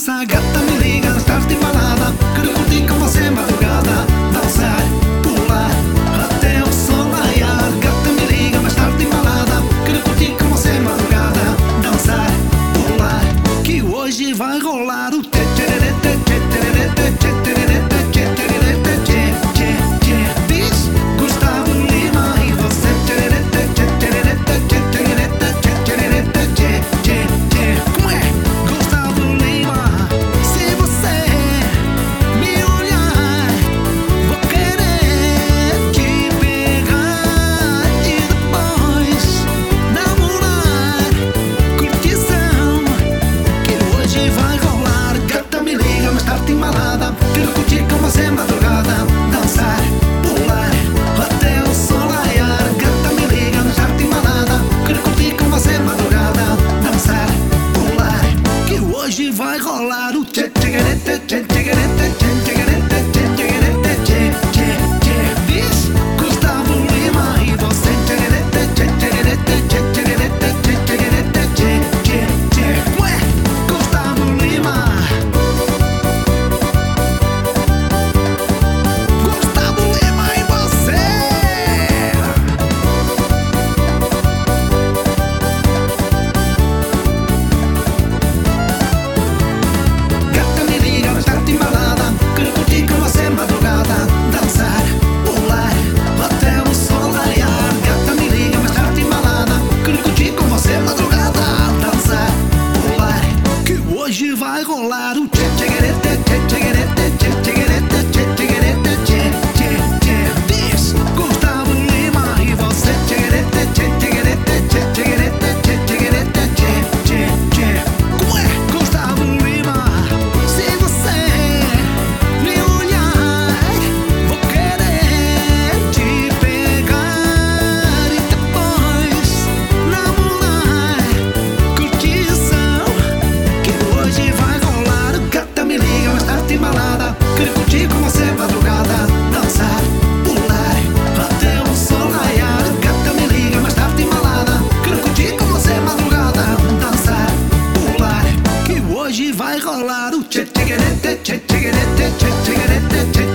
sa gata Kollar uçet çekerette çet çekerette çet çekerette çet